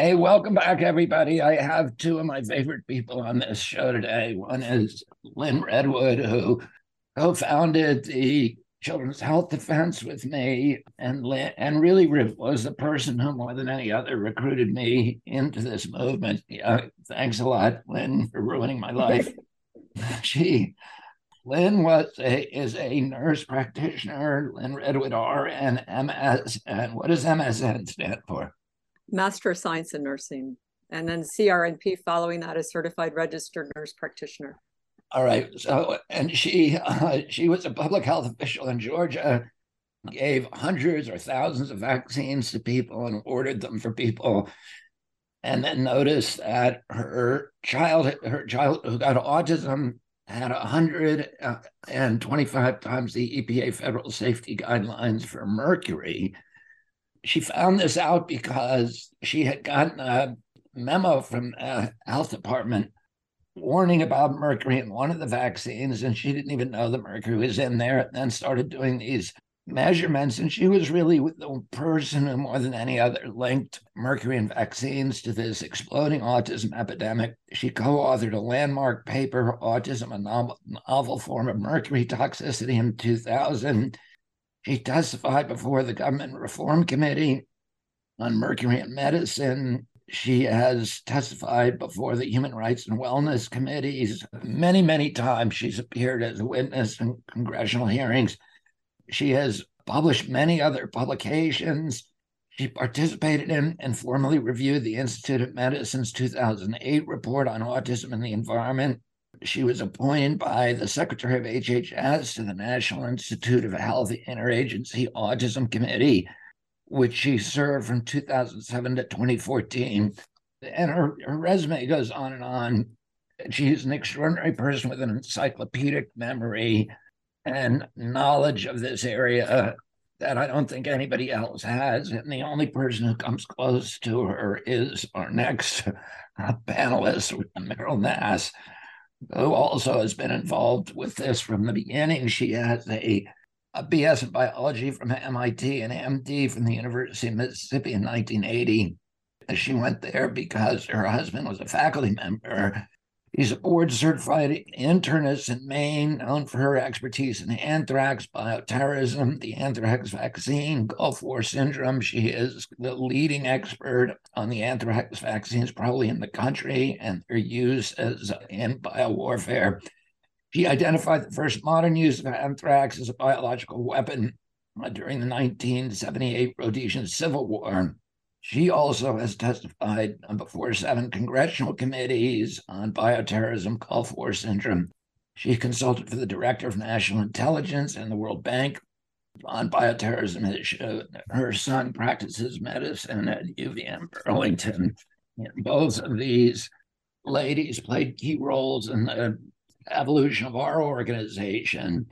Hey, welcome back, everybody. I have two of my favorite people on this show today. One is Lynn Redwood, who co founded the Children's Health Defense with me, and Lynn, and really was the person who, more than any other, recruited me into this movement. Yeah, thanks a lot, Lynn, for ruining my life. she Lynn was a, is a nurse practitioner, Lynn Redwood RN MS. And what does MSN stand for? Master of Science in Nursing. And then CRNP following that is Certified Registered Nurse Practitioner. All right. So, and she uh, she was a public health official in Georgia, gave hundreds or thousands of vaccines to people and ordered them for people, and then noticed that her child her child who got autism had 125 times the EPA federal safety guidelines for mercury. She found this out because she had gotten a memo from the health department warning about mercury in one of the vaccines, and she didn't even know the mercury was in there, and then started doing these measurements. And she was really the person who, more than any other, linked mercury and vaccines to this exploding autism epidemic. She co authored a landmark paper, Autism, a novel, novel form of mercury toxicity, in 2000. She testified before the Government Reform Committee on Mercury and Medicine. She has testified before the Human Rights and Wellness Committees many, many times. She's appeared as a witness in congressional hearings. She has published many other publications. She participated in and formally reviewed the Institute of Medicine's 2008 report on autism and the environment. She was appointed by the Secretary of HHS to the National Institute of Health Interagency Autism Committee, which she served from 2007 to 2014. And her, her resume goes on and on. She's an extraordinary person with an encyclopedic memory and knowledge of this area that I don't think anybody else has. And the only person who comes close to her is our next panelist, Meryl Nass, who also has been involved with this from the beginning. She has a, a BS in biology from MIT and MD from the University of Mississippi in 1980. She went there because her husband was a faculty member He's a board certified internist in Maine, known for her expertise in anthrax, bioterrorism, the anthrax vaccine, Gulf War syndrome. She is the leading expert on the anthrax vaccines, probably in the country, and their use as in biowarfare. She identified the first modern use of anthrax as a biological weapon during the 1978 Rhodesian Civil War. She also has testified before seven congressional committees on bioterrorism, Gulf War syndrome. She consulted for the Director of National Intelligence and the World Bank on bioterrorism. Uh, her son practices medicine at UVM Burlington. Both of these ladies played key roles in the evolution of our organization.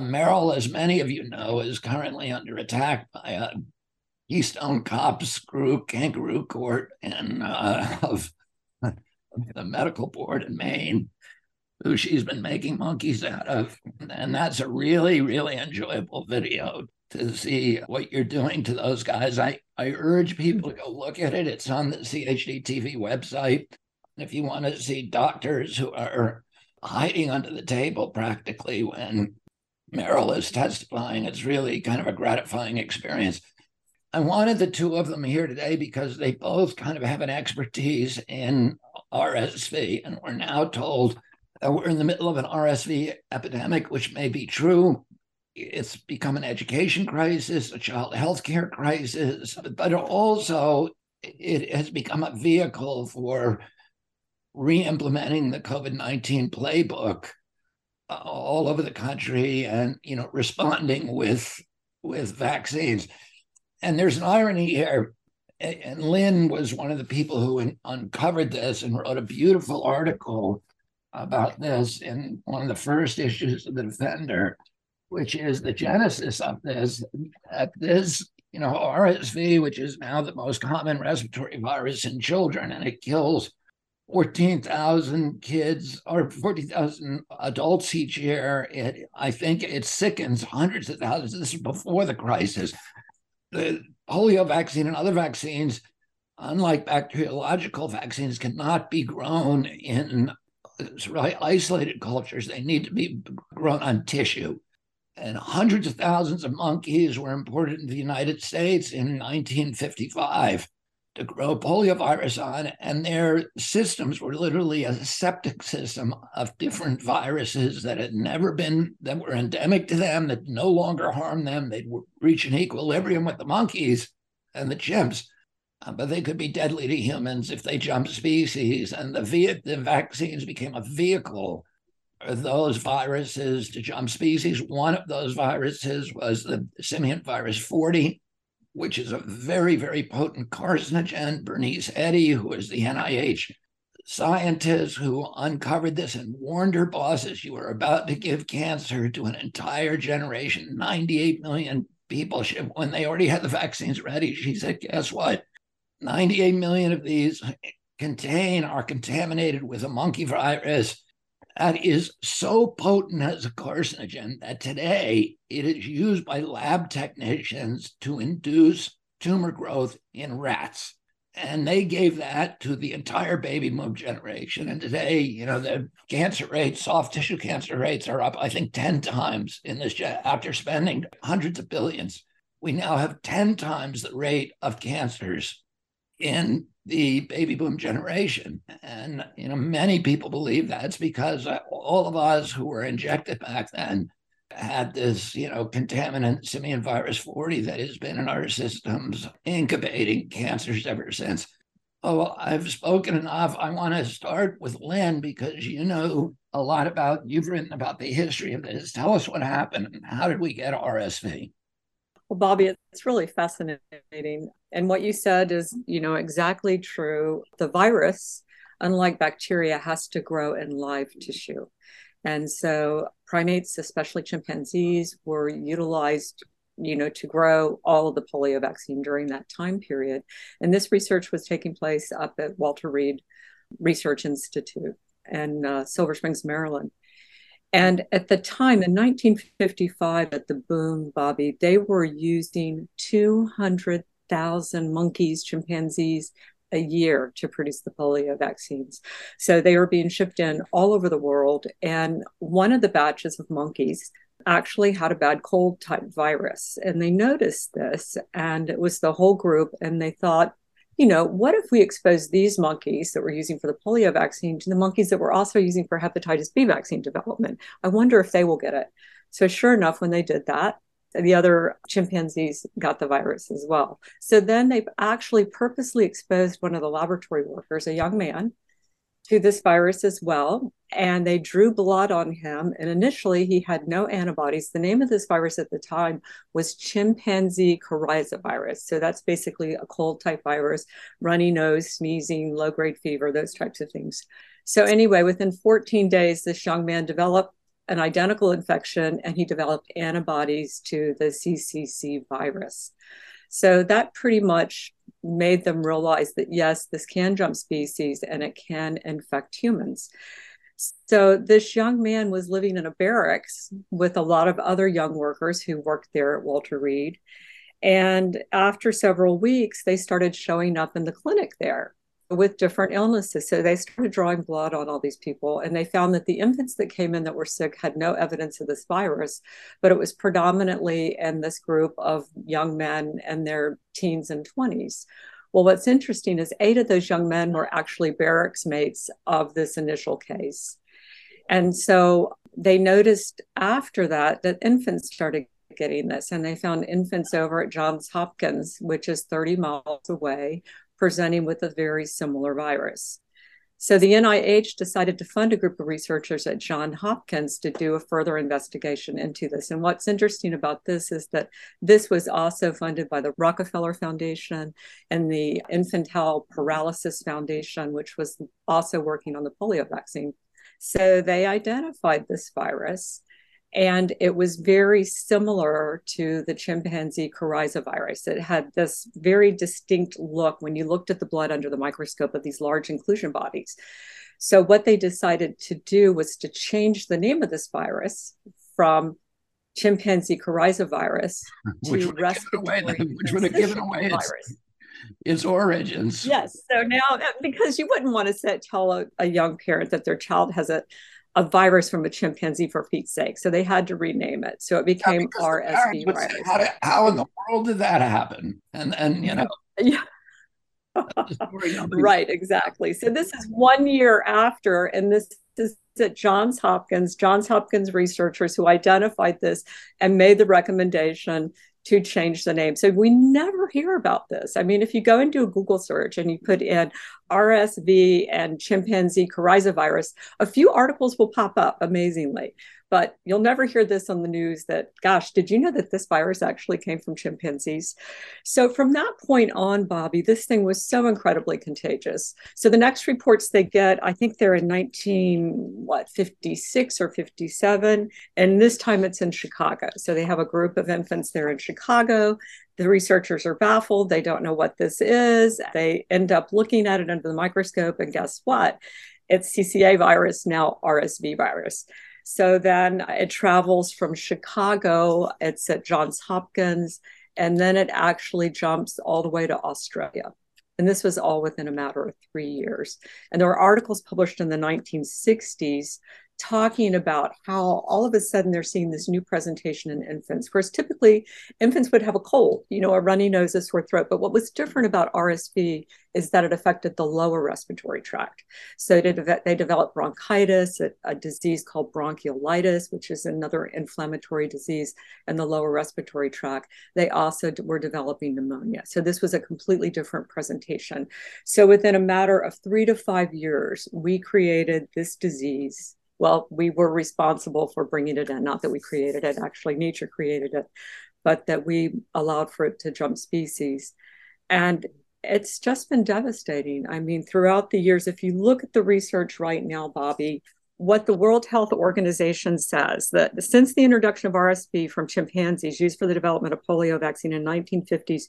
Meryl, as many of you know, is currently under attack by a Keystone Cops Group, Kangaroo Court, and uh, of the medical board in Maine, who she's been making monkeys out of. And that's a really, really enjoyable video to see what you're doing to those guys. I, I urge people to go look at it. It's on the CHD TV website. If you want to see doctors who are hiding under the table practically when Meryl is testifying, it's really kind of a gratifying experience. I wanted the two of them here today because they both kind of have an expertise in RSV. And we're now told that we're in the middle of an RSV epidemic, which may be true. It's become an education crisis, a child health care crisis, but also it has become a vehicle for re-implementing the COVID-19 playbook uh, all over the country and you know responding with with vaccines and there's an irony here. And Lynn was one of the people who uncovered this and wrote a beautiful article about this in one of the first issues of the Defender, which is the genesis of this. That this, you know, RSV, which is now the most common respiratory virus in children, and it kills 14,000 kids or 40,000 adults each year. It, I think it sickens hundreds of thousands. This is before the crisis the polio vaccine and other vaccines unlike bacteriological vaccines, cannot be grown in uh, really isolated cultures. They need to be grown on tissue. And hundreds of thousands of monkeys were imported into the United States in 1955 to grow poliovirus on, and their systems were literally a septic system of different viruses that had never been, that were endemic to them, that no longer harmed them. They'd reach an equilibrium with the monkeys and the chimps, uh, but they could be deadly to humans if they jump species. And the, the vaccines became a vehicle for those viruses to jump species. One of those viruses was the simian virus 40 which is a very, very potent carcinogen. Bernice Eddy, who is the NIH scientist who uncovered this and warned her bosses, you are about to give cancer to an entire generation, 98 million people. When they already had the vaccines ready, she said, guess what? 98 million of these contain are contaminated with a monkey virus that is so potent as a carcinogen that today it is used by lab technicians to induce tumor growth in rats. And they gave that to the entire baby boom generation. And today, you know, the cancer rates, soft tissue cancer rates are up, I think, 10 times in this after spending hundreds of billions. We now have 10 times the rate of cancers in the baby boom generation. And, you know, many people believe that's because uh, all of us who were injected back then had this, you know, contaminant simian virus 40 that has been in our systems incubating cancers ever since. Oh, I've spoken enough. I want to start with Lynn because you know a lot about, you've written about the history of this. Tell us what happened and how did we get RSV? Well, Bobby, it's really fascinating. And what you said is, you know, exactly true. The virus, unlike bacteria, has to grow in live tissue. And so primates, especially chimpanzees, were utilized you know to grow all of the polio vaccine during that time period and this research was taking place up at walter reed research institute in uh, silver springs maryland and at the time, in 1955, at the boom, Bobby, they were using 200,000 monkeys, chimpanzees a year to produce the polio vaccines. So they were being shipped in all over the world. And one of the batches of monkeys actually had a bad cold type virus. And they noticed this, and it was the whole group. And they thought, you know, what if we expose these monkeys that we're using for the polio vaccine to the monkeys that we're also using for hepatitis B vaccine development? I wonder if they will get it. So, sure enough, when they did that, the other chimpanzees got the virus as well. So then they've actually purposely exposed one of the laboratory workers, a young man, to this virus as well. And they drew blood on him. And initially, he had no antibodies. The name of this virus at the time was chimpanzee coryza virus. So that's basically a cold type virus, runny nose, sneezing, low grade fever, those types of things. So, anyway, within 14 days, this young man developed an identical infection and he developed antibodies to the CCC virus. So that pretty much made them realize that yes, this can jump species and it can infect humans. So this young man was living in a barracks with a lot of other young workers who worked there at Walter Reed. And after several weeks, they started showing up in the clinic there with different illnesses. So they started drawing blood on all these people, and they found that the infants that came in that were sick had no evidence of this virus, but it was predominantly in this group of young men and their teens and 20s. Well, what's interesting is eight of those young men were actually barracks mates of this initial case. And so they noticed after that that infants started getting this and they found infants over at Johns Hopkins, which is 30 miles away, presenting with a very similar virus. So the NIH decided to fund a group of researchers at Johns Hopkins to do a further investigation into this. And what's interesting about this is that this was also funded by the Rockefeller Foundation and the Infantile Paralysis Foundation, which was also working on the polio vaccine. So they identified this virus and it was very similar to the chimpanzee coryza virus. It had this very distinct look when you looked at the blood under the microscope of these large inclusion bodies. So, what they decided to do was to change the name of this virus from chimpanzee coryza virus which to respiratory away, which would have given away virus. its origins. Yes. So now, uh, because you wouldn't want to tell a, a young parent that their child has a a virus from a chimpanzee for Pete's sake. So they had to rename it. So it became yeah, RSV virus. How, did, how, in the world did that happen? And and you know. Yeah. right, exactly. So this is one year after, and this is at Johns Hopkins, Johns Hopkins researchers who identified this and made the recommendation to change the name. So we never hear about this. I mean, if you go and do a Google search and you put in RSV and chimpanzee coryza virus, a few articles will pop up amazingly. But you'll never hear this on the news that, gosh, did you know that this virus actually came from chimpanzees? So from that point on, Bobby, this thing was so incredibly contagious. So the next reports they get, I think they're in 19, what, 56 or 57. And this time it's in Chicago. So they have a group of infants there in Chicago. The researchers are baffled. They don't know what this is. They end up looking at it under the microscope, and guess what? It's CCA virus, now RSV virus. So then it travels from Chicago, it's at Johns Hopkins, and then it actually jumps all the way to Australia. And this was all within a matter of three years. And there were articles published in the 1960s talking about how all of a sudden they're seeing this new presentation in infants. Whereas typically infants would have a cold, you know, a runny nose, a sore throat. But what was different about RSV is that it affected the lower respiratory tract. So they, developed bronchitis, a, a disease called bronchiolitis, which is another inflammatory disease in the lower respiratory tract. They also were developing pneumonia. So this was a completely different presentation. So within a matter of three to five years, we created this disease well, we were responsible for bringing it in, not that we created it, actually, nature created it, but that we allowed for it to jump species. And it's just been devastating. I mean, throughout the years, if you look at the research right now, Bobby, what the World Health Organization says that since the introduction of RSV from chimpanzees used for the development of polio vaccine in 1950s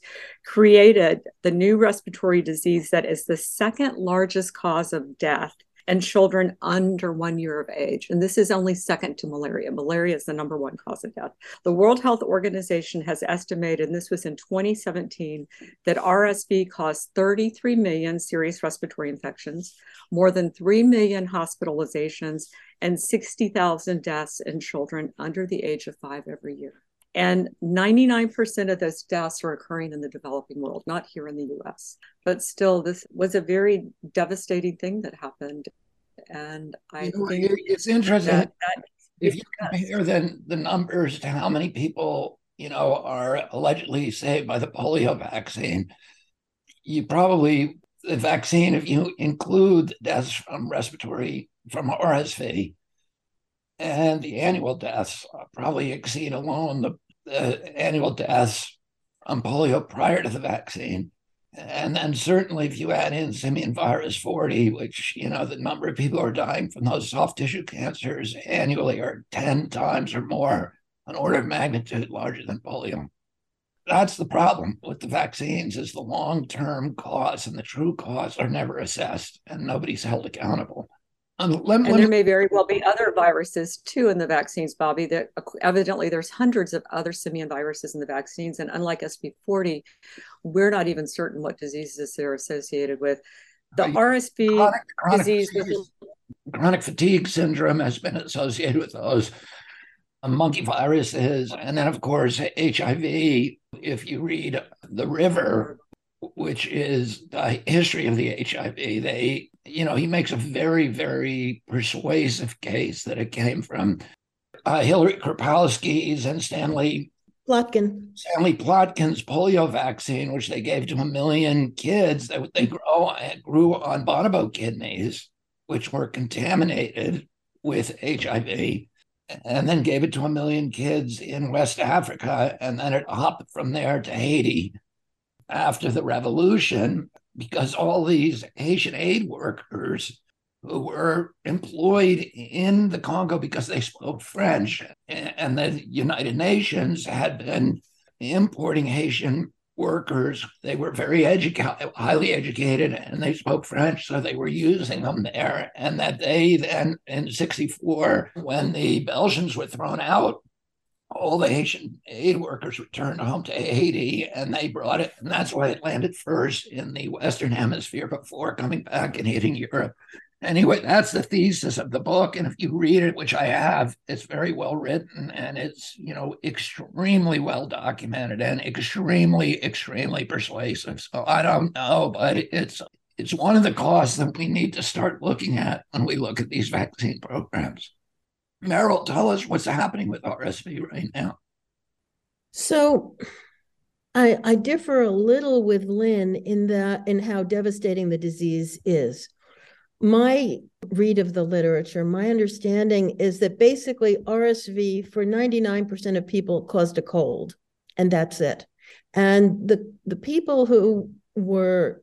created the new respiratory disease that is the second largest cause of death and children under one year of age. And this is only second to malaria. Malaria is the number one cause of death. The World Health Organization has estimated, and this was in 2017, that RSV caused 33 million serious respiratory infections, more than 3 million hospitalizations, and 60,000 deaths in children under the age of five every year. And 99% of those deaths are occurring in the developing world, not here in the US. But still, this was a very devastating thing that happened. And I you know, think it's interesting. That, that if you compare then the numbers to how many people, you know, are allegedly saved by the polio vaccine, you probably the vaccine, if you include deaths from respiratory from RSV, and the annual deaths probably exceed alone the annual deaths on polio prior to the vaccine. And then certainly if you add in simian virus 40, which, you know, the number of people who are dying from those soft tissue cancers annually are 10 times or more, an order of magnitude larger than polio. That's the problem with the vaccines is the long-term cause and the true cause are never assessed and nobody's held accountable. Um, let, and let there may very well be other viruses too in the vaccines, Bobby. That evidently there's hundreds of other simian viruses in the vaccines, and unlike SV40, we're not even certain what diseases they're associated with. The uh, RSV chronic, chronic disease, fatigue, chronic fatigue syndrome has been associated with those uh, monkey viruses, and then of course HIV. If you read the River, which is the history of the HIV, they you know, he makes a very, very persuasive case that it came from uh, Hilary Koprowski's and Stanley Plotkin. Stanley Plotkin's polio vaccine, which they gave to a million kids that they grow grew on bonobo kidneys, which were contaminated with HIV, and then gave it to a million kids in West Africa, and then it hopped from there to Haiti after the revolution because all these Haitian aid workers who were employed in the Congo because they spoke French, and the United Nations had been importing Haitian workers. They were very educated, highly educated, and they spoke French, so they were using them there. And that they then, in 64, when the Belgians were thrown out all the Haitian aid workers returned home to Haiti and they brought it. And that's why it landed first in the Western Hemisphere before coming back and hitting Europe. Anyway, that's the thesis of the book. And if you read it, which I have, it's very well written and it's, you know, extremely well documented and extremely, extremely persuasive. So I don't know, but it's it's one of the costs that we need to start looking at when we look at these vaccine programs. Meryl, tell us what's happening with RSV right now. So I, I differ a little with Lynn in that in how devastating the disease is. My read of the literature, my understanding is that basically RSV for 99% of people caused a cold, and that's it. And the the people who were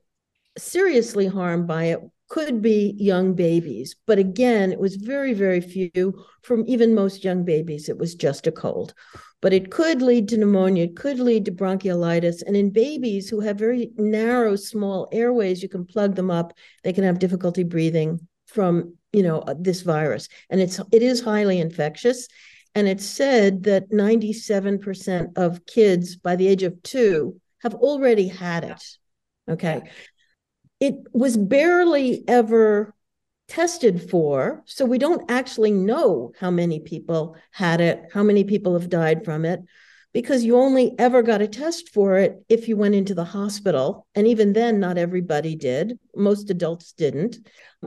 seriously harmed by it could be young babies. But again, it was very, very few. From even most young babies, it was just a cold. But it could lead to pneumonia, it could lead to bronchiolitis. And in babies who have very narrow, small airways, you can plug them up. They can have difficulty breathing from, you know, uh, this virus. And it's it is highly infectious. And it's said that 97% of kids by the age of two have already had it. Okay it was barely ever tested for. So we don't actually know how many people had it, how many people have died from it, because you only ever got a test for it if you went into the hospital. And even then, not everybody did. Most adults didn't.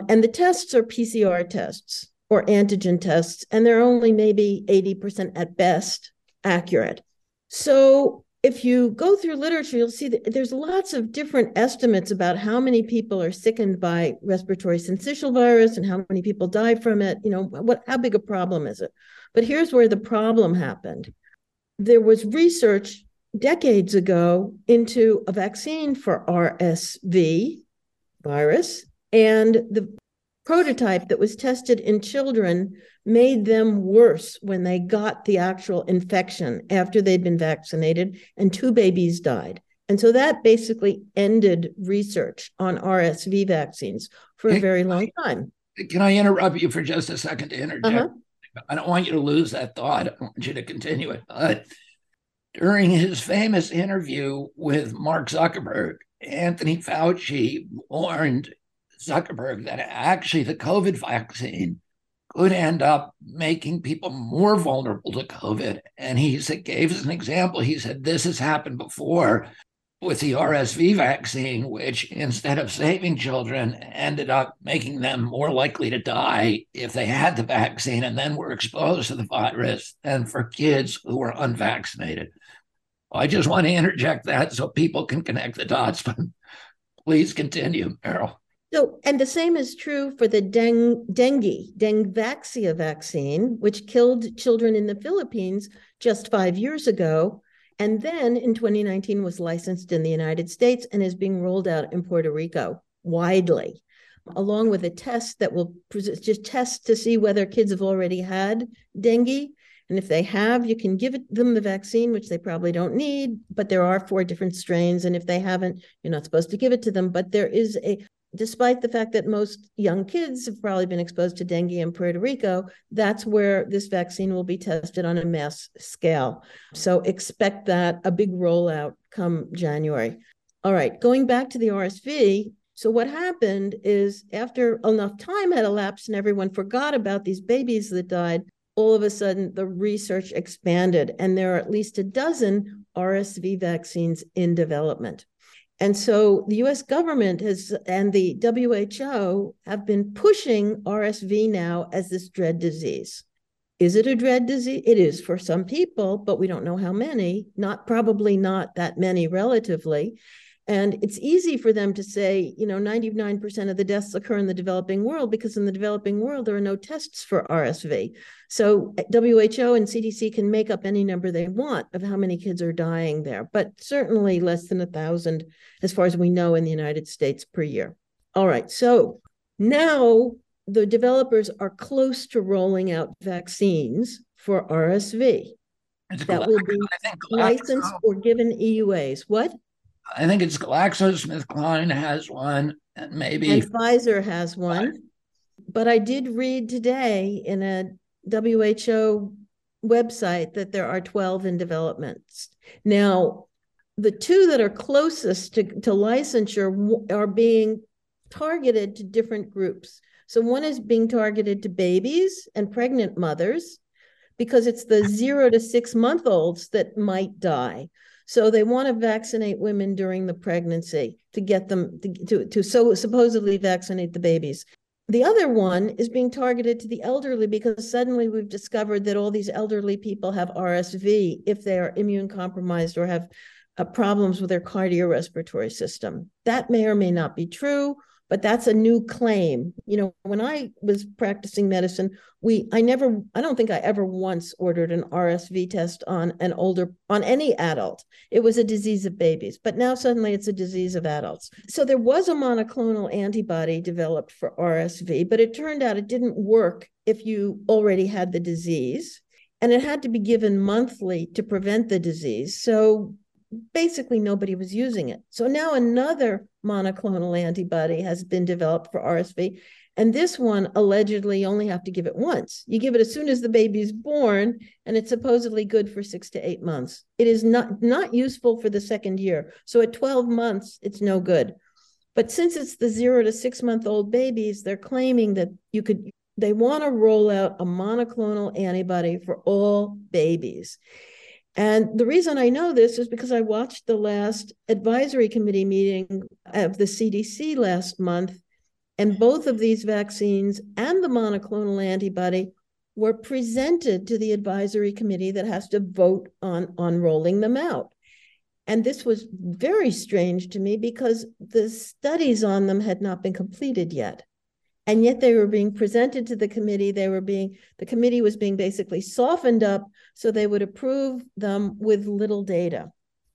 And the tests are PCR tests or antigen tests, and they're only maybe 80% at best accurate. So if you go through literature, you'll see that there's lots of different estimates about how many people are sickened by respiratory syncytial virus and how many people die from it. You know, what how big a problem is it? But here's where the problem happened. There was research decades ago into a vaccine for RSV virus, and the prototype that was tested in children made them worse when they got the actual infection after they'd been vaccinated, and two babies died. And so that basically ended research on RSV vaccines for a very long time. Can I interrupt you for just a second to interject? Uh-huh. I don't want you to lose that thought. I want you to continue it. But during his famous interview with Mark Zuckerberg, Anthony Fauci warned Zuckerberg that actually the COVID vaccine could end up making people more vulnerable to COVID. And he said, gave us an example. He said, This has happened before with the RSV vaccine, which instead of saving children, ended up making them more likely to die if they had the vaccine and then were exposed to the virus than for kids who were unvaccinated. I just want to interject that so people can connect the dots, but please continue, Meryl. So, and the same is true for the deng, dengue, Dengvaxia vaccine, which killed children in the Philippines just five years ago. And then in 2019 was licensed in the United States and is being rolled out in Puerto Rico widely, along with a test that will just test to see whether kids have already had dengue. And if they have, you can give them the vaccine, which they probably don't need, but there are four different strains. And if they haven't, you're not supposed to give it to them. But there is a despite the fact that most young kids have probably been exposed to dengue in Puerto Rico, that's where this vaccine will be tested on a mass scale. So expect that a big rollout come January. All right, going back to the RSV. So, what happened is after enough time had elapsed and everyone forgot about these babies that died, all of a sudden the research expanded, and there are at least a dozen RSV vaccines in development. And so the US government has and the WHO have been pushing RSV now as this dread disease. Is it a dread disease? It is for some people, but we don't know how many, not probably not that many relatively. And it's easy for them to say, you know, 99% of the deaths occur in the developing world because in the developing world, there are no tests for RSV. So eh, WHO and CDC can make up any number they want of how many kids are dying there, but certainly less than a thousand, as far as we know, in the United States per year. All right. So now the developers are close to rolling out vaccines for RSV. that will be licensed or given EUAs. What? I think it's GlaxoSmithKline has one, and maybe and Pfizer has one. But I did read today in a WHO website that there are 12 in development. Now, the two that are closest to, to licensure are being targeted to different groups. So one is being targeted to babies and pregnant mothers because it's the zero to six month olds that might die. So they want to vaccinate women during the pregnancy to get them to, to, to so supposedly vaccinate the babies. The other one is being targeted to the elderly because suddenly we've discovered that all these elderly people have RSV if they are immune compromised or have uh, problems with their cardiorespiratory system. That may or may not be true but that's a new claim. You know when i was practicing medicine we i never i don't think i ever once ordered an rsv test on an older on any adult. It was a disease of babies but now suddenly it's a disease of adults. So there was a monoclonal antibody developed for rsv but it turned out it didn't work if you already had the disease and it had to be given monthly to prevent the disease. So basically nobody was using it. So now another monoclonal antibody has been developed for RSV. And this one allegedly you only have to give it once. You give it as soon as the baby is born, and it's supposedly good for six to eight months. It is not, not useful for the second year. So at 12 months, it's no good. But since it's the zero to six month old babies, they're claiming that you could, they want to roll out a monoclonal antibody for all babies. And the reason I know this is because I watched the last advisory committee meeting of the CDC last month, and both of these vaccines and the monoclonal antibody were presented to the advisory committee that has to vote on, on rolling them out. And this was very strange to me because the studies on them had not been completed yet and yet they were being presented to the committee. They were being the committee was being basically softened up so they would approve them with little data.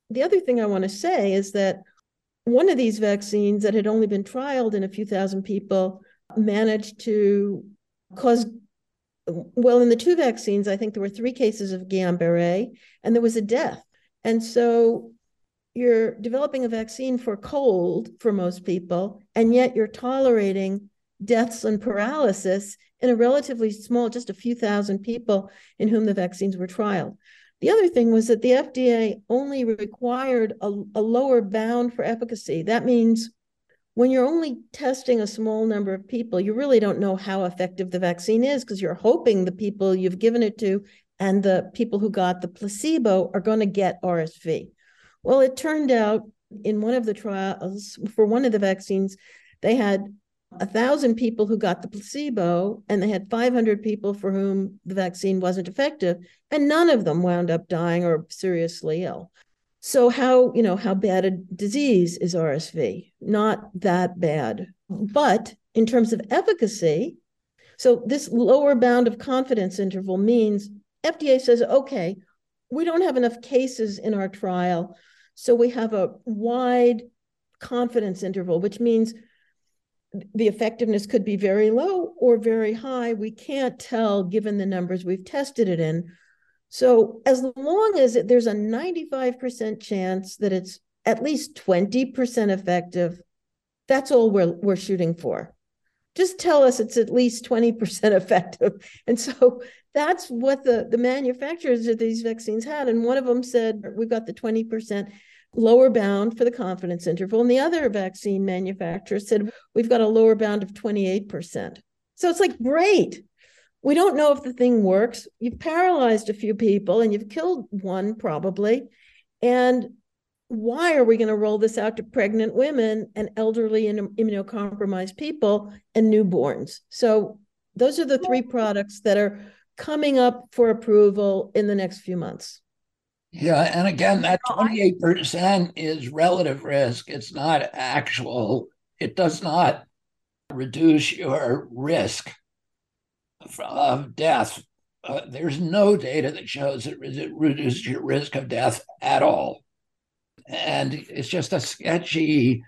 The other thing i want to say is that one of these vaccines that had only been trialed in a few thousand people managed to cause well in the two vaccines i think there were three cases of guillain-barre and there was a death. And so you're developing a vaccine for cold for most people and yet you're tolerating deaths and paralysis in a relatively small, just a few thousand people in whom the vaccines were trialed. The other thing was that the FDA only required a, a lower bound for efficacy. That means when you're only testing a small number of people, you really don't know how effective the vaccine is because you're hoping the people you've given it to and the people who got the placebo are going to get RSV. Well, it turned out in one of the trials for one of the vaccines, they had a thousand people who got the placebo and they had 500 people for whom the vaccine wasn't effective and none of them wound up dying or seriously ill. So how you know how bad a disease is rsv not that bad. But in terms of efficacy so this lower bound of confidence interval means fda says okay we don't have enough cases in our trial so we have a wide confidence interval which means the effectiveness could be very low or very high. We can't tell given the numbers we've tested it in. So, as long as there's a 95% chance that it's at least 20% effective, that's all we're, we're shooting for. Just tell us it's at least 20% effective. And so that's what the, the manufacturers of these vaccines had. And one of them said, We've got the 20% lower bound for the confidence interval. And the other vaccine manufacturer said, we've got a lower bound of 28%. So it's like, great. We don't know if the thing works. You've paralyzed a few people and you've killed one probably. And why are we going to roll this out to pregnant women and elderly and immunocompromised people and newborns? So those are the three products that are coming up for approval in the next few months. Yeah, and again, that 28% is relative risk. It's not actual, it does not reduce your risk of death. Uh, there's no data that shows it reduces your risk of death at all. And it's just a sketchy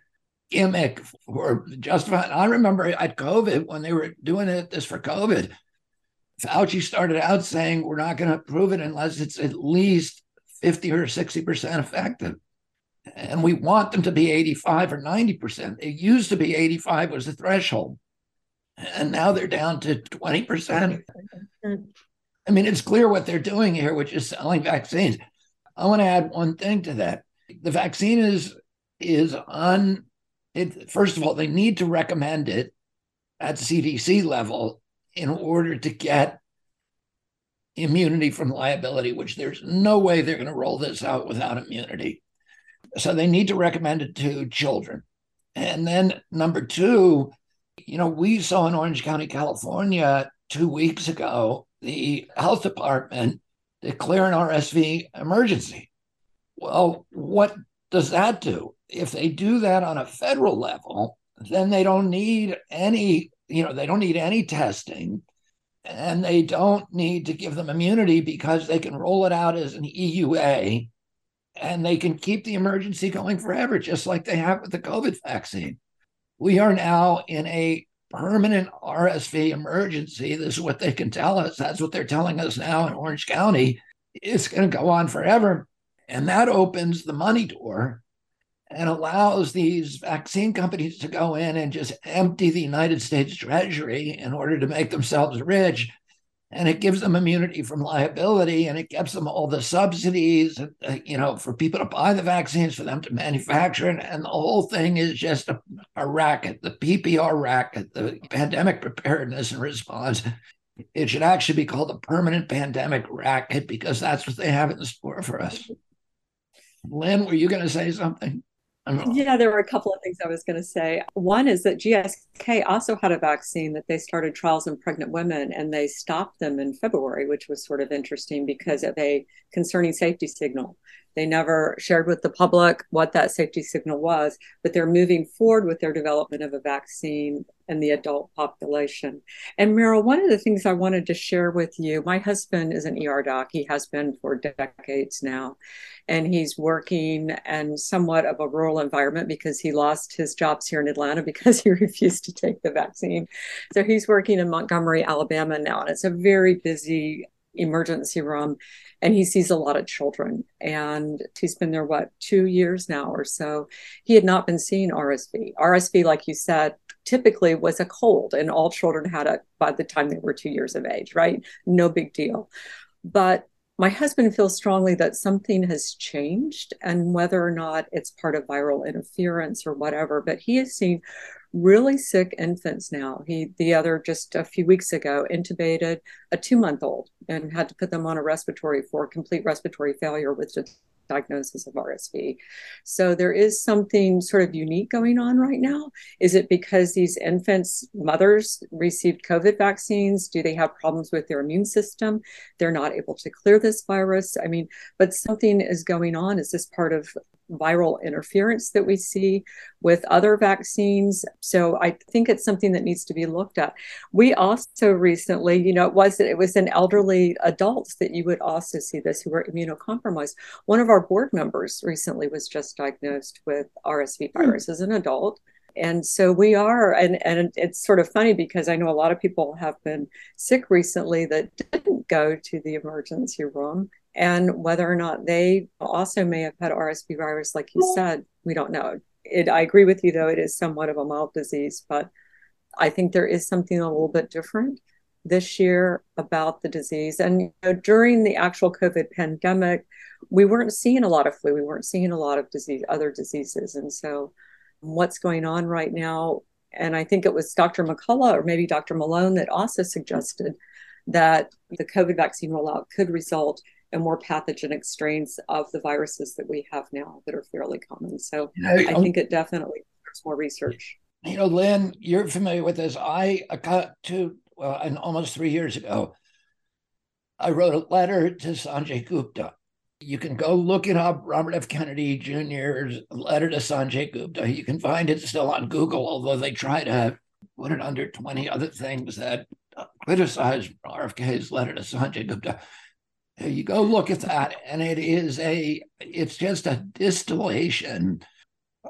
gimmick for justifying. I remember at COVID when they were doing it this for COVID, Fauci started out saying we're not going to prove it unless it's at least 50 or 60% effective. And we want them to be 85 or 90%. It used to be 85 was the threshold. And now they're down to 20%. I mean, it's clear what they're doing here, which is selling vaccines. I want to add one thing to that. The vaccine is is on it. First of all, they need to recommend it at CDC level in order to get immunity from liability, which there's no way they're going to roll this out without immunity. So they need to recommend it to children. And then number two, you know, we saw in Orange County, California, two weeks ago, the health department declare an RSV emergency. Well, what does that do? If they do that on a federal level, then they don't need any, you know, they don't need any testing and they don't need to give them immunity because they can roll it out as an EUA and they can keep the emergency going forever, just like they have with the COVID vaccine. We are now in a permanent RSV emergency. This is what they can tell us. That's what they're telling us now in Orange County. It's going to go on forever. And that opens the money door and allows these vaccine companies to go in and just empty the United States Treasury in order to make themselves rich. And it gives them immunity from liability and it gives them all the subsidies, uh, you know, for people to buy the vaccines, for them to manufacture. And, and the whole thing is just a, a racket, the PPR racket, the pandemic preparedness and response. It should actually be called the permanent pandemic racket because that's what they have in store for us. Lynn, were you going to say something? Oh. Yeah, there were a couple of things I was going to say. One is that GSK also had a vaccine that they started trials in pregnant women and they stopped them in February, which was sort of interesting because of a concerning safety signal. They never shared with the public what that safety signal was, but they're moving forward with their development of a vaccine in the adult population. And Meryl, one of the things I wanted to share with you my husband is an ER doc, he has been for decades now. And he's working in somewhat of a rural environment because he lost his jobs here in Atlanta because he refused to take the vaccine. So he's working in Montgomery, Alabama now, and it's a very busy emergency room and he sees a lot of children. And he's been there what two years now or so? He had not been seeing rsv rsv like you said typically was a cold and all children had it by the time they were two years of age right? No big deal. But my husband feels strongly that something has changed and whether or not it's part of viral interference or whatever but he has seen really sick infants now. He the other just a few weeks ago intubated a two month old and had to put them on a respiratory for complete respiratory failure with the diagnosis of RSV. So there is something sort of unique going on right now. Is it because these infants' mothers received COVID vaccines? Do they have problems with their immune system? They're not able to clear this virus. I mean, but something is going on. Is this part of viral interference that we see with other vaccines. So I think it's something that needs to be looked at. We also recently, you know, it was it was in elderly adults that you would also see this who were immunocompromised. One of our board members recently was just diagnosed with RSV hmm. virus mm. as an adult. And so we are, and, and it's sort of funny because I know a lot of people have been sick recently that didn't go to the emergency room and whether or not they also may have had RSV virus, like you said, we don't know. It, I agree with you, though, it is somewhat of a mild disease, but I think there is something a little bit different this year about the disease. And you know, during the actual COVID pandemic, we weren't seeing a lot of flu, we weren't seeing a lot of disease, other diseases. And so, what's going on right now? And I think it was Dr. McCullough or maybe Dr. Malone that also suggested that the COVID vaccine rollout could result and more pathogenic strains of the viruses that we have now that are fairly common. So I think it definitely requires more research. You know, Lynn, you're familiar with this. I got to, uh, well, and almost three years ago, I wrote a letter to Sanjay Gupta. You can go look it up, Robert F. Kennedy Jr.'s letter to Sanjay Gupta. You can find it still on Google, although they try to put it under 20 other things that criticize RFK's letter to Sanjay Gupta you go. Look at that and it is a it's just a distillation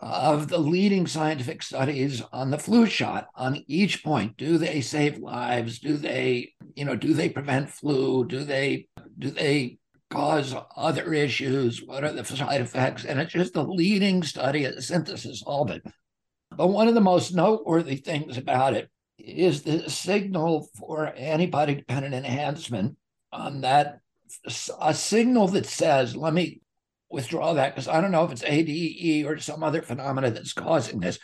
of the leading scientific studies on the flu shot. On each point do they save lives? Do they you know do they prevent flu? Do they do they cause other issues? What are the side effects? And it's just the leading study a synthesis of it. But one of the most noteworthy things about it is the signal for antibody dependent enhancement on that a signal that says, let me withdraw that because I don't know if it's ADE or some other phenomena that's causing this.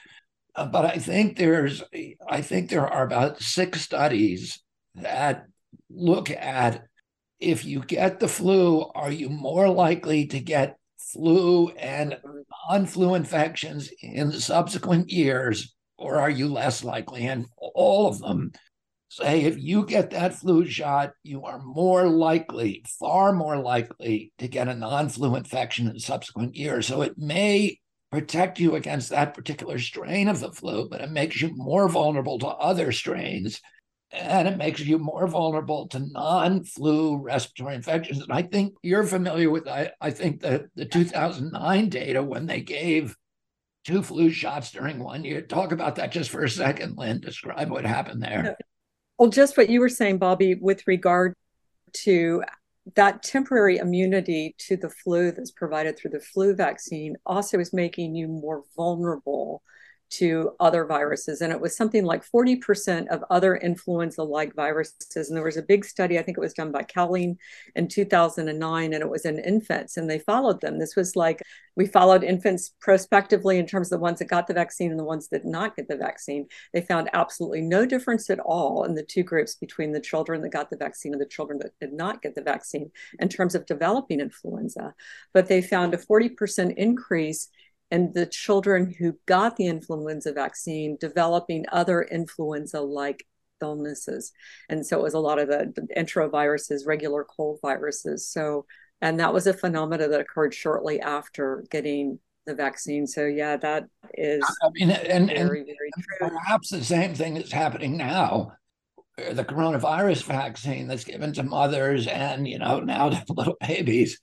Uh, but I think there's, I think there are about six studies that look at if you get the flu, are you more likely to get flu and non-flu infections in subsequent years, or are you less likely? And all of them say if you get that flu shot, you are more likely, far more likely to get a non flu infection in subsequent years. So it may protect you against that particular strain of the flu, but it makes you more vulnerable to other strains. And it makes you more vulnerable to non flu respiratory infections. And I think you're familiar with, I, I think, the, the 2009 data when they gave two flu shots during one year. Talk about that just for a second, Lynn. Describe what happened there. Well, just what you were saying, Bobby, with regard to that temporary immunity to the flu that's provided through the flu vaccine also is making you more vulnerable to other viruses. And it was something like 40% of other influenza like viruses. And there was a big study, I think it was done by Cowling in 2009, and it was in infants, and they followed them. This was like we followed infants prospectively in terms of the ones that got the vaccine and the ones that did not get the vaccine. They found absolutely no difference at all in the two groups between the children that got the vaccine and the children that did not get the vaccine in terms of developing influenza. But they found a 40% increase and the children who got the influenza vaccine developing other influenza like illnesses. And so it was a lot of the, the enteroviruses, regular cold viruses. So, and that was a phenomena that occurred shortly after getting the vaccine. So, yeah, that is I mean, and, very, and, very true. Perhaps the same thing is happening now. The coronavirus vaccine that's given to mothers and, you know, now to little babies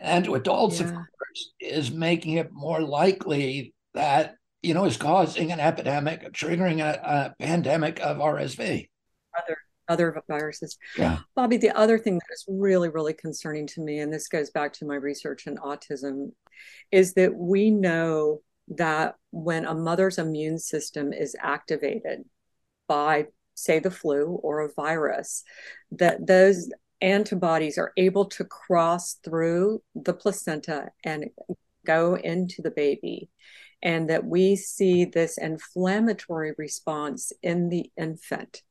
and to adults, yeah. of course, is making it more likely that you know is causing an epidemic, triggering a, a pandemic of RSV. Other other viruses. Yeah, Bobby. The other thing that is really really concerning to me, and this goes back to my research in autism, is that we know that when a mother's immune system is activated by say the flu or a virus that those antibodies are able to cross through the placenta and go into the baby and that we see this inflammatory response in the infant.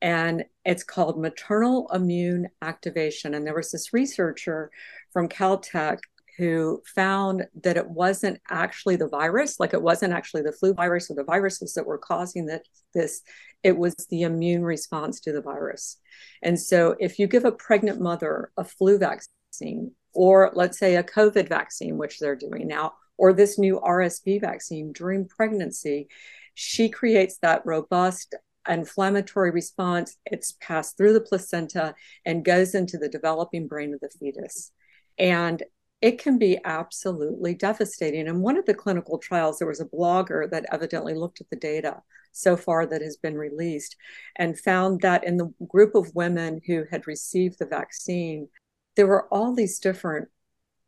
And it's called maternal immune activation. And there was this researcher from caltech who found that it wasn't actually the virus, like it wasn't actually the flu virus or the viruses that were causing that, this, it was the immune response to the virus. And so if you give a pregnant mother a flu vaccine, or let's say a COVID vaccine, which they're doing now, or this new RSV vaccine during pregnancy, she creates that robust inflammatory response. It's passed through the placenta and goes into the developing brain of the fetus. And it can be absolutely devastating. And one of the clinical trials, there was a blogger that evidently looked at the data so far that has been released and found that in the group of women who had received the vaccine, there were all these different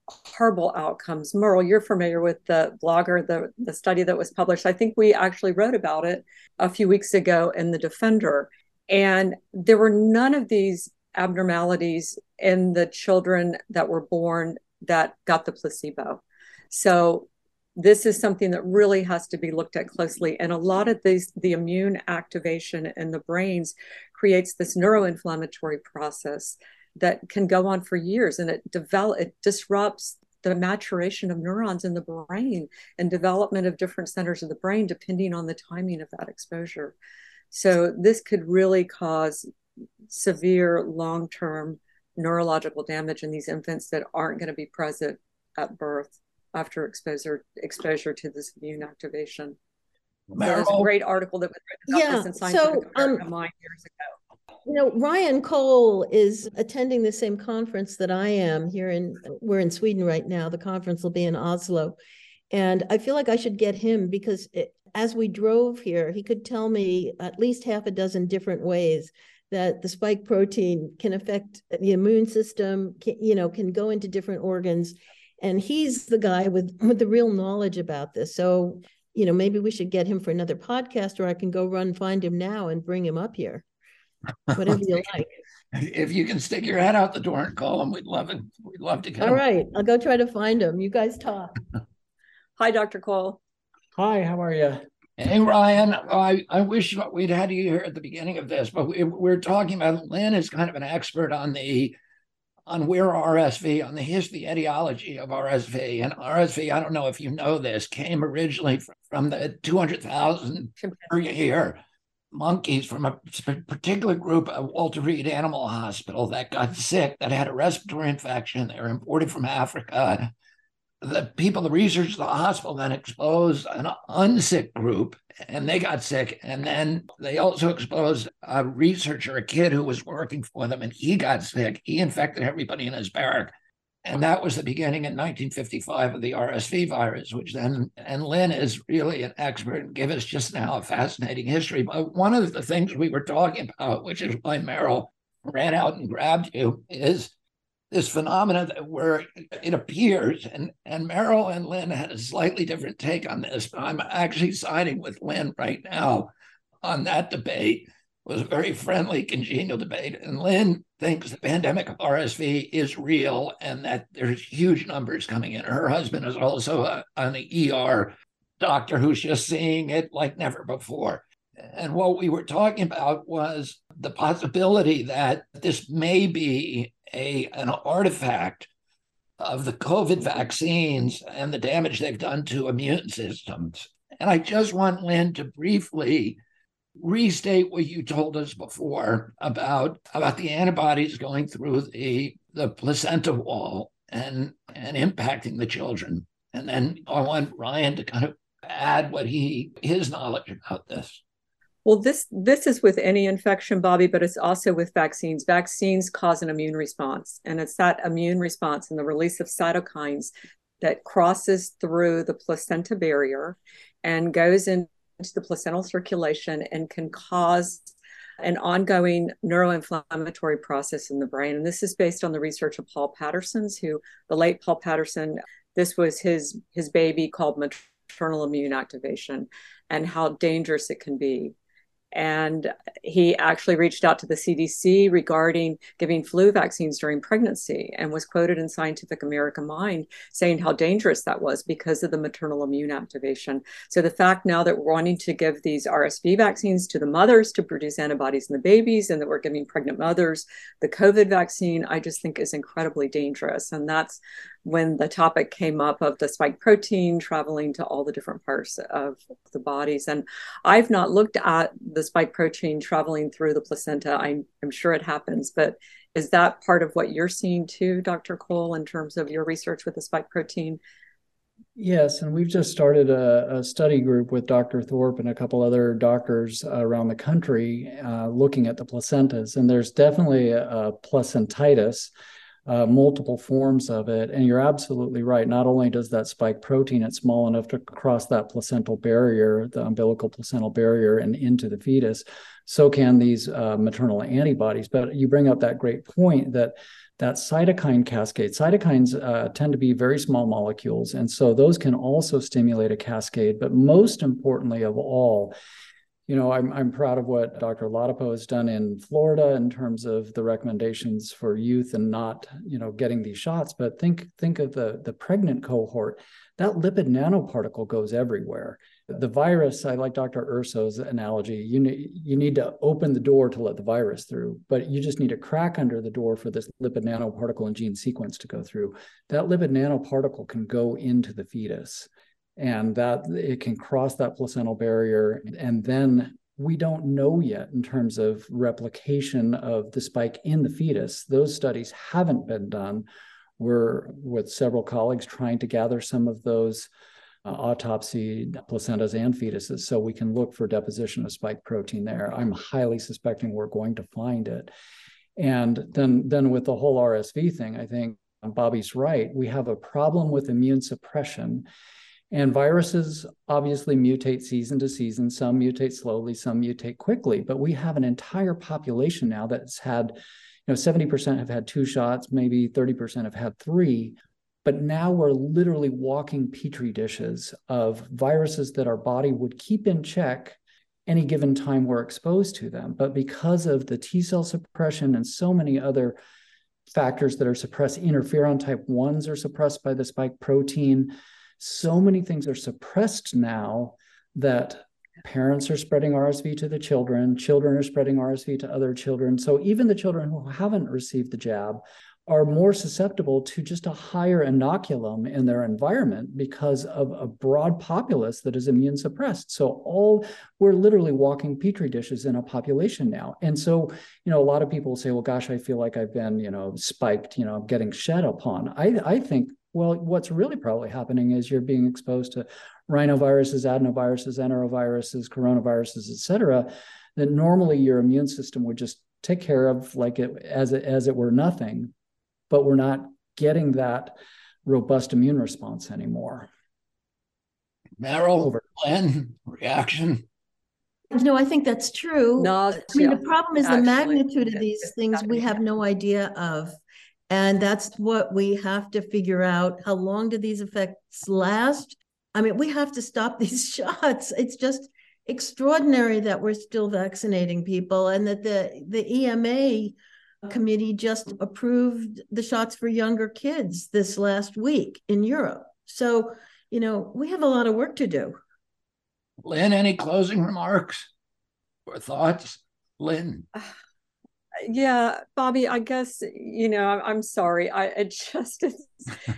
horrible outcomes. Meryl, you're familiar with the blogger, the, the study that was published. I think we actually wrote about it a few weeks ago in The Defender. And there were none of these abnormalities in the children that were born that got the placebo. So this is something that really has to be looked at closely. And a lot of these, the immune activation in the brains creates this neuroinflammatory process that can go on for years and it develop it disrupts the maturation of neurons in the brain and development of different centers of the brain depending on the timing of that exposure. So this could really cause severe long-term neurological damage in these infants that aren't going to be present at birth after exposure exposure to this immune activation. So there's a great article that was written about yeah, this in Scientific so, um, American years ago. You know, Ryan Cole is attending the same conference that I am here in we're in Sweden right now. The conference will be in Oslo. And I feel like I should get him because it, as we drove here, he could tell me at least half a dozen different ways that the spike protein can affect the immune system, can, you know, can go into different organs. And he's the guy with, with the real knowledge about this. So, you know, maybe we should get him for another podcast, or I can go run find him now and bring him up here. whatever you like. If you can stick your head out the door and call him, we'd love it. We'd love to get All them. right, I'll go try to find him. You guys talk. Hi, Dr. Cole. Hi, how are you? Hey, Ryan, I, I wish we'd had you here at the beginning of this, but we, we're talking about Lynn is kind of an expert on the on where RSV, on the history, etiology of RSV. And RSV, I don't know if you know this, came originally from the 200,000 per year monkeys from a particular group at Walter Reed Animal Hospital that got sick, that had a respiratory infection. They were imported from Africa the people, the researchers the hospital then exposed an unsick group and they got sick. And then they also exposed a researcher, a kid who was working for them, and he got sick. He infected everybody in his barrack. And that was the beginning in 1955 of the RSV virus, which then, and Lynn is really an expert and give us just now a fascinating history. But one of the things we were talking about, which is why Meryl ran out and grabbed you, is this phenomenon where it appears, and, and Meryl and Lynn had a slightly different take on this, but I'm actually siding with Lynn right now on that debate. It was a very friendly, congenial debate. And Lynn thinks the pandemic of RSV is real and that there's huge numbers coming in. Her husband is also a, an ER doctor who's just seeing it like never before. And what we were talking about was the possibility that this may be a an artifact of the COVID vaccines and the damage they've done to immune systems. And I just want Lynn to briefly restate what you told us before about about the antibodies going through the the placenta wall and and impacting the children. And then I want Ryan to kind of add what he his knowledge about this. Well, this this is with any infection, Bobby, but it's also with vaccines. Vaccines cause an immune response, and it's that immune response and the release of cytokines that crosses through the placenta barrier and goes into the placental circulation and can cause an ongoing neuroinflammatory process in the brain. And this is based on the research of Paul Patterson's, who the late Paul Patterson, this was his his baby called maternal immune activation and how dangerous it can be and he actually reached out to the CDC regarding giving flu vaccines during pregnancy and was quoted in Scientific American Mind saying how dangerous that was because of the maternal immune activation. So the fact now that we're wanting to give these RSV vaccines to the mothers to produce antibodies in the babies and that we're giving pregnant mothers the COVID vaccine, I just think is incredibly dangerous. And that's when the topic came up of the spike protein traveling to all the different parts of the bodies. And I've not looked at the spike protein traveling through the placenta. I'm, I'm sure it happens, but is that part of what you're seeing too, Dr. Cole, in terms of your research with the spike protein? Yes, and we've just started a, a, study group with Dr. Thorp and a couple other doctors around the country uh, looking at the placentas. And there's definitely a, a placentitis uh, multiple forms of it. And you're absolutely right. Not only does that spike protein, it's small enough to cross that placental barrier, the umbilical placental barrier, and into the fetus. So can these uh, maternal antibodies. But you bring up that great point that that cytokine cascade. Cytokines uh, tend to be very small molecules, and so those can also stimulate a cascade. But most importantly of all, you know, I'm I'm proud of what Dr. Ladapo has done in Florida in terms of the recommendations for youth and not, you know, getting these shots. But think think of the the pregnant cohort. That lipid nanoparticle goes everywhere. The virus, I like Dr. Urso's analogy. You need you need to open the door to let the virus through, but you just need a crack under the door for this lipid nanoparticle and gene sequence to go through. That lipid nanoparticle can go into the fetus and that it can cross that placental barrier. And then we don't know yet in terms of replication of the spike in the fetus. Those studies haven't been done. We're with several colleagues trying to gather some of those uh, autopsy placentas and fetuses so we can look for deposition of spike protein there. I'm highly suspecting we're going to find it. And then, then with the whole RSV thing, I think Bobby's right. We have a problem with immune suppression and viruses obviously mutate season to season. Some mutate slowly, some mutate quickly. But we have an entire population now that's had, you know, 70% have had two shots, maybe 30% have had three. But now we're literally walking petri dishes of viruses that our body would keep in check any given time we're exposed to them. But because of the T cell suppression and so many other factors that are suppressed, interferon type 1s are suppressed by the spike protein. So many things are suppressed now that parents are spreading RSV to the children, children are spreading RSV to other children. So even the children who haven't received the jab are more susceptible to just a higher inoculum in their environment because of a broad populace that is immune suppressed. So all we're literally walking petri dishes in a population now. And so, you know, a lot of people say, well, gosh, I feel like I've been, you know, spiked, you know, getting shed upon. I, I think, well, what's really probably happening is you're being exposed to rhinoviruses, adenoviruses, enteroviruses, coronaviruses, et cetera, that normally your immune system would just take care of like it as it as it were nothing but we're not getting that robust immune response anymore. Meryl, Over. Glenn, reaction? No, I think that's true. No, I mean, the problem is the magnitude of these things we have no idea of. And that's what we have to figure out. How long do these effects last? I mean, we have to stop these shots. It's just extraordinary that we're still vaccinating people and that the, the EMA committee just approved the shots for younger kids this last week in Europe. So, you know, we have a lot of work to do. Lynn, any closing remarks or thoughts? Lynn. Ah, yeah bobby i guess you know i'm sorry i it just is,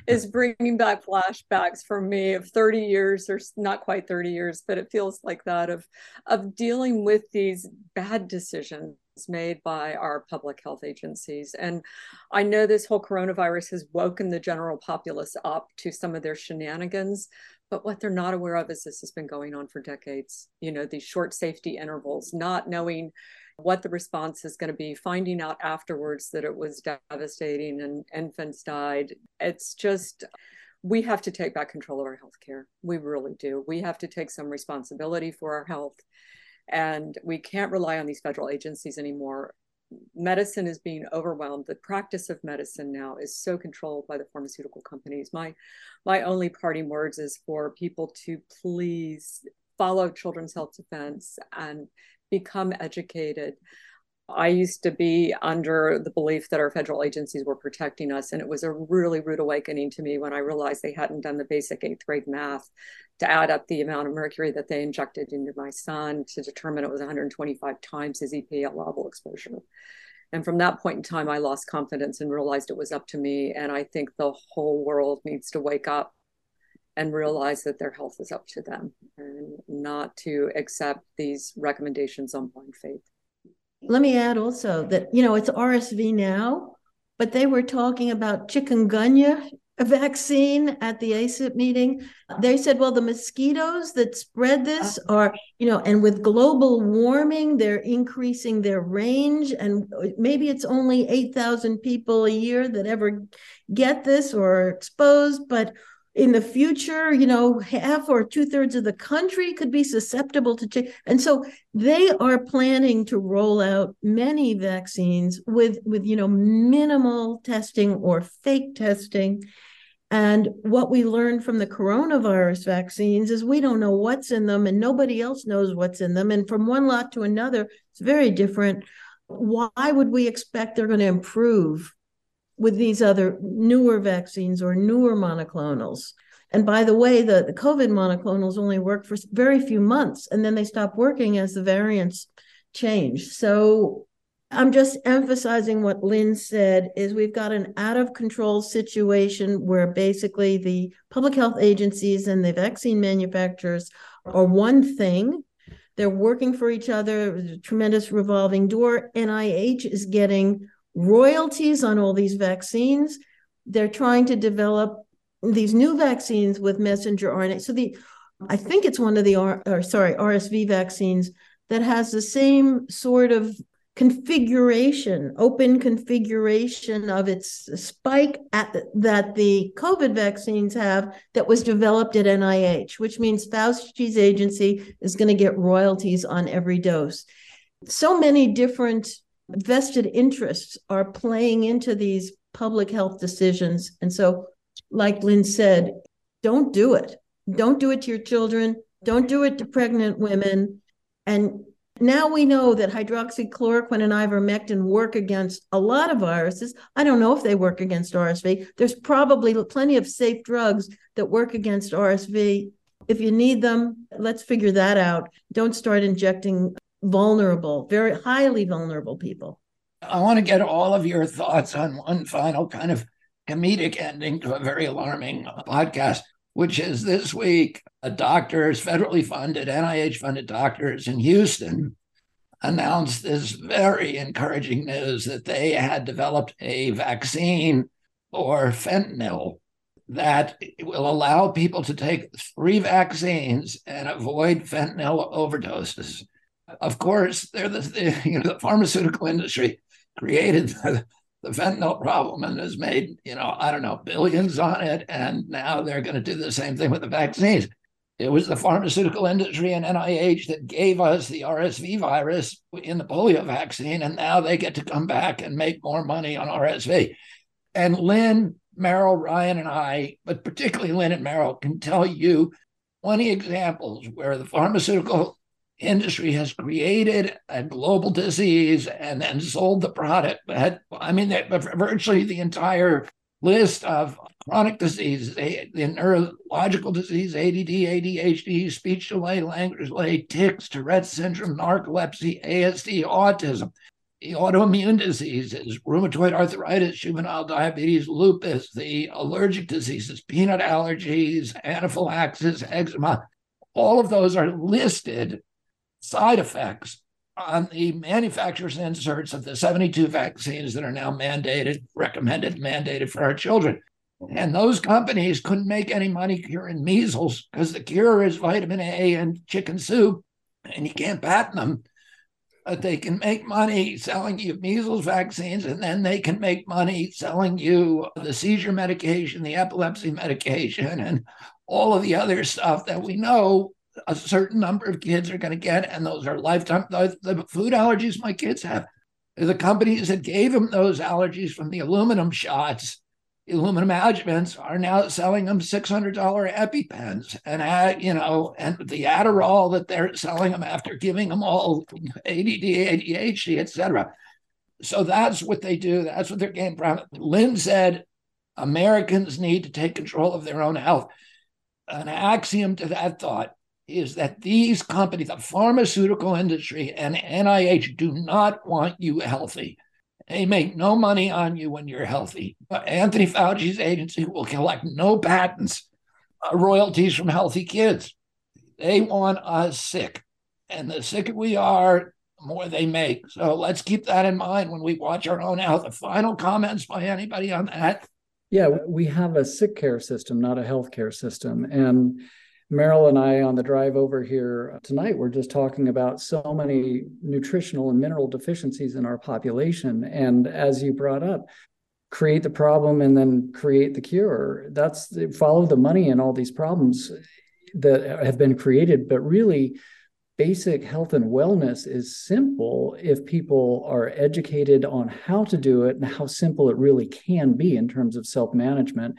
is bringing back flashbacks for me of 30 years or not quite 30 years but it feels like that of of dealing with these bad decisions made by our public health agencies. And I know this whole coronavirus has woken the general populace up to some of their shenanigans, but what they're not aware of is this has been going on for decades. You know, these short safety intervals, not knowing what the response is going to be, finding out afterwards that it was devastating and infants died. It's just, we have to take back control of our healthcare. We really do. We have to take some responsibility for our health and we can't rely on these federal agencies anymore medicine is being overwhelmed the practice of medicine now is so controlled by the pharmaceutical companies my my only parting words is for people to please follow children's health defense and become educated I used to be under the belief that our federal agencies were protecting us. And it was a really rude awakening to me when I realized they hadn't done the basic eighth grade math to add up the amount of mercury that they injected into my son to determine it was 125 times his EPA level exposure. And from that point in time, I lost confidence and realized it was up to me. And I think the whole world needs to wake up and realize that their health is up to them and not to accept these recommendations on blind faith. Let me add also that, you know, it's RSV now, but they were talking about chikungunya vaccine at the ACIP meeting. They said, well, the mosquitoes that spread this oh. are, you know, and with global warming, they're increasing their range. And maybe it's only 8,000 people a year that ever get this or are exposed, but in the future, you know, half or two thirds of the country could be susceptible to change. And so they are planning to roll out many vaccines with, with, you know, minimal testing or fake testing. And what we learned from the coronavirus vaccines is we don't know what's in them and nobody else knows what's in them. And from one lot to another, it's very different. Why would we expect they're going to improve with these other newer vaccines or newer monoclonals. And by the way, the, the COVID monoclonals only work for very few months and then they stop working as the variants change. So I'm just emphasizing what Lynn said is we've got an out of control situation where basically the public health agencies and the vaccine manufacturers are one thing. They're working for each other, tremendous revolving door. NIH is getting royalties on all these vaccines. They're trying to develop these new vaccines with messenger RNA. So the I think it's one of the R, or sorry RSV vaccines that has the same sort of configuration, open configuration of its spike at the, that the COVID vaccines have that was developed at NIH, which means Fauci's agency is going to get royalties on every dose. So many different vested interests are playing into these public health decisions. And so, like Lynn said, don't do it. Don't do it to your children. Don't do it to pregnant women. And now we know that hydroxychloroquine and ivermectin work against a lot of viruses. I don't know if they work against RSV. There's probably plenty of safe drugs that work against RSV. If you need them, let's figure that out. Don't start injecting vulnerable, very highly vulnerable people. I want to get all of your thoughts on one final kind of comedic ending to a very alarming podcast, which is this week, a doctors, federally funded, NIH funded doctors in Houston announced this very encouraging news that they had developed a vaccine for fentanyl that will allow people to take three vaccines and avoid fentanyl overdoses. Of course, they're the, you know the pharmaceutical industry created the, the fentanyl problem and has made you know I don't know billions on it, and now they're going to do the same thing with the vaccines. It was the pharmaceutical industry and NIH that gave us the RSV virus in the polio vaccine, and now they get to come back and make more money on RSV. And Lynn, Meryl, Ryan, and I, but particularly Lynn and Meryl, can tell you 20 examples where the pharmaceutical industry has created a global disease and then sold the product. But I mean, virtually the entire list of chronic diseases, the neurological disease, ADD, ADHD, speech delay, language delay, tics, Tourette syndrome, narcolepsy, ASD, autism, the autoimmune diseases, rheumatoid arthritis, juvenile diabetes, lupus, the allergic diseases, peanut allergies, anaphylaxis, eczema, all of those are listed side effects on the manufacturer's inserts of the 72 vaccines that are now mandated, recommended, mandated for our children. And those companies couldn't make any money curing measles because the cure is vitamin A and chicken soup, and you can't patent them. But they can make money selling you measles vaccines, and then they can make money selling you the seizure medication, the epilepsy medication, and all of the other stuff that we know a certain number of kids are going to get, and those are lifetime. The, food allergies my kids have, the companies that gave them those allergies from the aluminum shots, aluminum adjuvants, are now selling them six hundred dollar EpiPens, and you know, and the Adderall that they're selling them after giving them all ADD, ADHD, etc. So that's what they do. That's what they're game from. Lynn said Americans need to take control of their own health. An axiom to that thought is that these companies, the pharmaceutical industry and NIH, do not want you healthy. They make no money on you when you're healthy. Anthony Fauci's agency will collect no patents, uh, royalties from healthy kids. They want us sick. And the sicker we are, the more they make. So let's keep that in mind when we watch our own health. The final comments by anybody on that? Yeah, we have a sick care system, not a health care system. And Meryl and I, on the drive over here uh, tonight, we're just talking about so many nutritional and mineral deficiencies in our population. And as you brought up, create the problem and then create the cure. That's follow the money in all these problems that have been created. But really, basic health and wellness is simple if people are educated on how to do it and how simple it really can be in terms of self management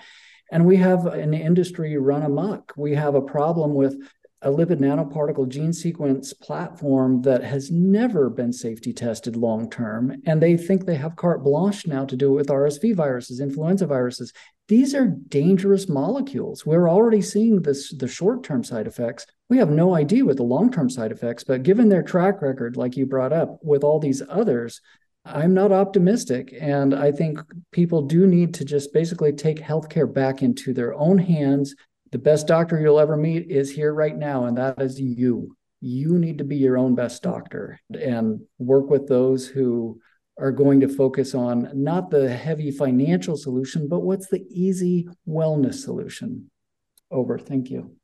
and we have an industry run amok. We have a problem with a lipid nanoparticle gene sequence platform that has never been safety tested long term. And they think they have carte blanche now to do it with RSV viruses, influenza viruses. These are dangerous molecules. We're already seeing this the short-term side effects. We have no idea what the long-term side effects, but given their track record, like you brought up, with all these others, I'm not optimistic. And I think people do need to just basically take healthcare back into their own hands. The best doctor you'll ever meet is here right now, and that is you. You need to be your own best doctor and work with those who are going to focus on not the heavy financial solution, but what's the easy wellness solution. Over. Thank you.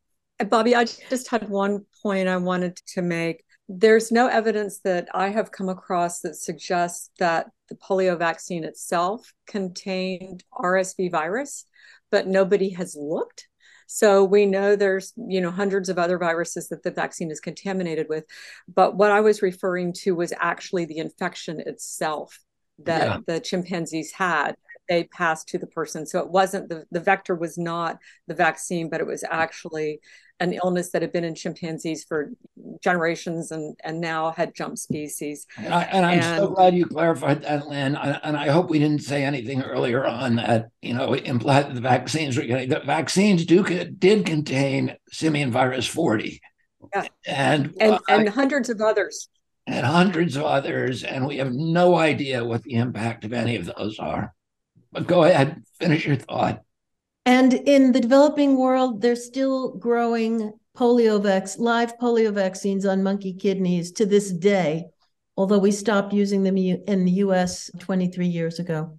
Bobby, I just had one point I wanted to make there's no evidence that I have come across that suggests that the polio vaccine itself contained RSV virus, but nobody has looked. So we know there's, you know, hundreds of other viruses that the vaccine is contaminated with. But what I was referring to was actually the infection itself that yeah. the chimpanzees had. They passed to the person. So it wasn't the, the vector was not the vaccine, but it was actually an illness that had been in chimpanzees for generations and, and now had jumped species. And, I, and I'm and, so glad you clarified that, Lynn. And I hope we didn't say anything earlier on that, you know, implied that the vaccines were getting, the vaccines do did contain simian virus 40. Yeah. And, and, and hundreds of others. And hundreds of others. And we have no idea what the impact of any of those are. But go ahead, finish your thought. And in the developing world, they're still growing polio vac- live polio vaccines on monkey kidneys to this day, although we stopped using them in the US 23 years ago.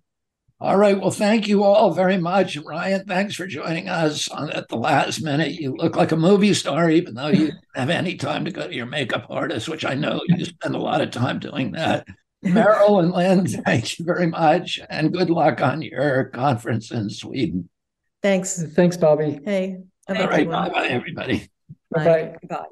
All right. Well, thank you all very much. Ryan, thanks for joining us on, at the last minute. You look like a movie star, even though you have any time to go to your makeup artist, which I know you spend a lot of time doing that. Meryl and Lynn, thank you very much. And good luck on your conference in Sweden. Thanks. Thanks, Bobby. Hey. All right. Bye bye, everybody. Bye. Bye.